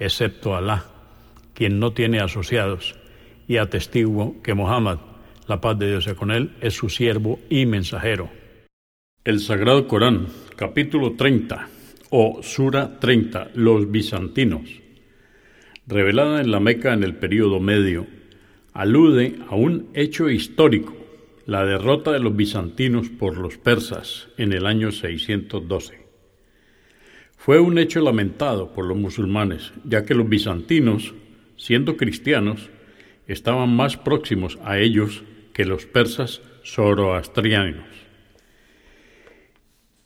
excepto Alá, quien no tiene asociados, y atestiguo que Muhammad, la paz de Dios sea con él, es su siervo y mensajero. El Sagrado Corán, capítulo 30, o Sura 30, los bizantinos, revelada en la Meca en el período medio, alude a un hecho histórico, la derrota de los bizantinos por los persas en el año 612. Fue un hecho lamentado por los musulmanes, ya que los bizantinos, siendo cristianos, estaban más próximos a ellos que los persas zoroastrianos.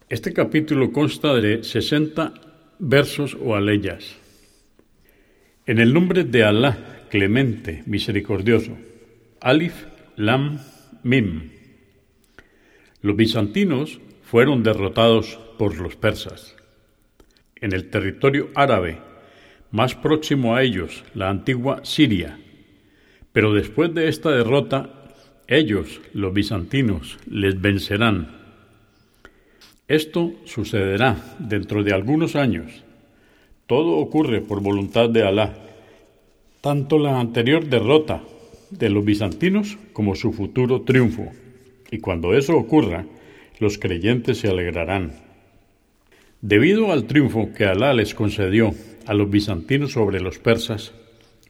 Este capítulo consta de 60 versos o aleyas. En el nombre de Alá, clemente, misericordioso, Alif, Lam, Mim. Los bizantinos fueron derrotados por los persas en el territorio árabe, más próximo a ellos, la antigua Siria. Pero después de esta derrota, ellos, los bizantinos, les vencerán. Esto sucederá dentro de algunos años. Todo ocurre por voluntad de Alá. Tanto la anterior derrota de los bizantinos como su futuro triunfo. Y cuando eso ocurra, los creyentes se alegrarán. Debido al triunfo que Alá les concedió a los bizantinos sobre los persas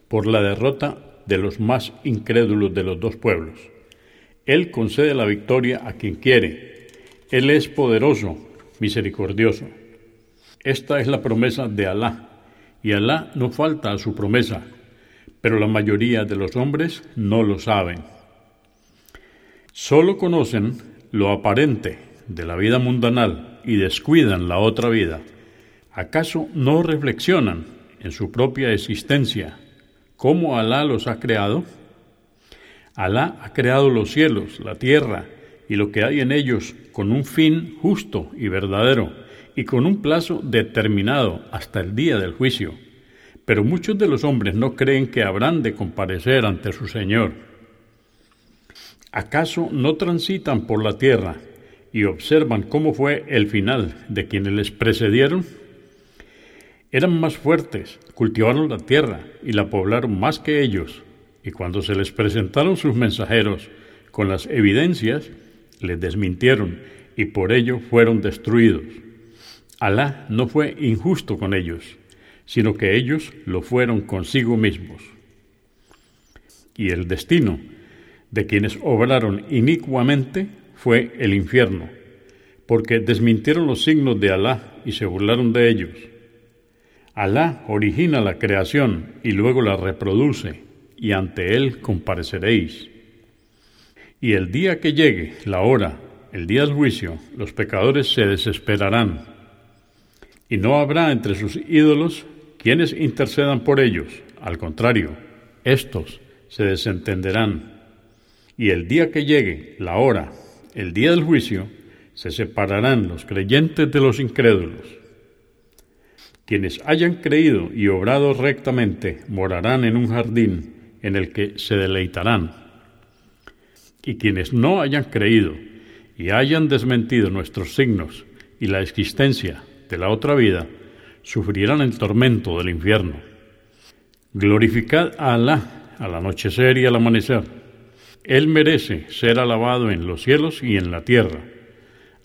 por la derrota de los más incrédulos de los dos pueblos, Él concede la victoria a quien quiere. Él es poderoso, misericordioso. Esta es la promesa de Alá, y Alá no falta a su promesa, pero la mayoría de los hombres no lo saben. Solo conocen lo aparente de la vida mundanal y descuidan la otra vida, ¿acaso no reflexionan en su propia existencia cómo Alá los ha creado? Alá ha creado los cielos, la tierra y lo que hay en ellos con un fin justo y verdadero y con un plazo determinado hasta el día del juicio. Pero muchos de los hombres no creen que habrán de comparecer ante su Señor. ¿Acaso no transitan por la tierra y observan cómo fue el final de quienes les precedieron, eran más fuertes, cultivaron la tierra y la poblaron más que ellos, y cuando se les presentaron sus mensajeros con las evidencias, les desmintieron y por ello fueron destruidos. Alá no fue injusto con ellos, sino que ellos lo fueron consigo mismos. Y el destino de quienes obraron inicuamente fue el infierno, porque desmintieron los signos de Alá y se burlaron de ellos. Alá origina la creación y luego la reproduce, y ante Él compareceréis. Y el día que llegue, la hora, el día del juicio, los pecadores se desesperarán, y no habrá entre sus ídolos quienes intercedan por ellos, al contrario, estos se desentenderán. Y el día que llegue, la hora, el día del juicio, se separarán los creyentes de los incrédulos. Quienes hayan creído y obrado rectamente morarán en un jardín en el que se deleitarán. Y quienes no hayan creído y hayan desmentido nuestros signos y la existencia de la otra vida, sufrirán el tormento del infierno. Glorificad a Alá al anochecer y al amanecer él merece ser alabado en los cielos y en la tierra.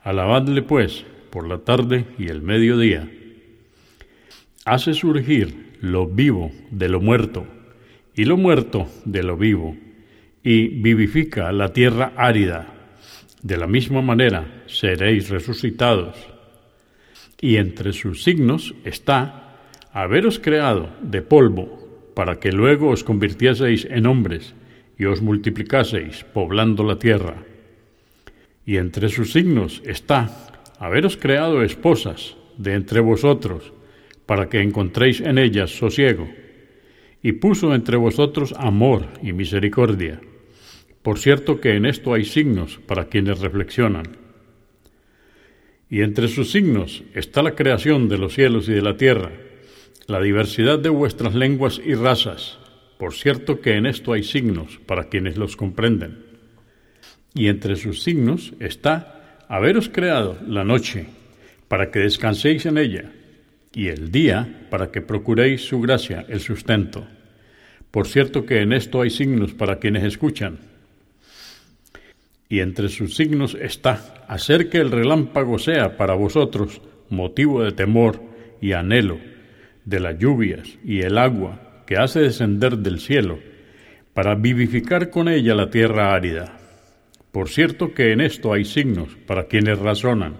Alabadle pues por la tarde y el mediodía. Hace surgir lo vivo de lo muerto, y lo muerto de lo vivo, y vivifica la tierra árida. De la misma manera seréis resucitados. Y entre sus signos está haberos creado de polvo, para que luego os convirtieseis en hombres, y os multiplicaseis, poblando la tierra. Y entre sus signos está haberos creado esposas de entre vosotros, para que encontréis en ellas sosiego. Y puso entre vosotros amor y misericordia. Por cierto que en esto hay signos para quienes reflexionan. Y entre sus signos está la creación de los cielos y de la tierra, la diversidad de vuestras lenguas y razas. Por cierto que en esto hay signos para quienes los comprenden. Y entre sus signos está haberos creado la noche para que descanséis en ella, y el día para que procuréis su gracia, el sustento. Por cierto que en esto hay signos para quienes escuchan. Y entre sus signos está hacer que el relámpago sea para vosotros motivo de temor y anhelo de las lluvias y el agua que hace descender del cielo, para vivificar con ella la tierra árida. Por cierto que en esto hay signos para quienes razonan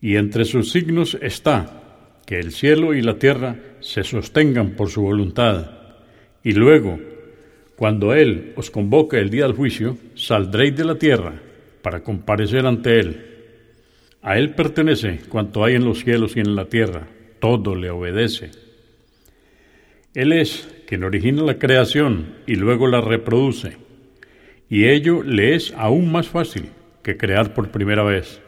y entre sus signos está que el cielo y la tierra se sostengan por su voluntad, y luego, cuando Él os convoque el día del juicio, saldréis de la tierra para comparecer ante Él. A Él pertenece cuanto hay en los cielos y en la tierra, todo le obedece. Él es quien origina la creación y luego la reproduce, y ello le es aún más fácil que crear por primera vez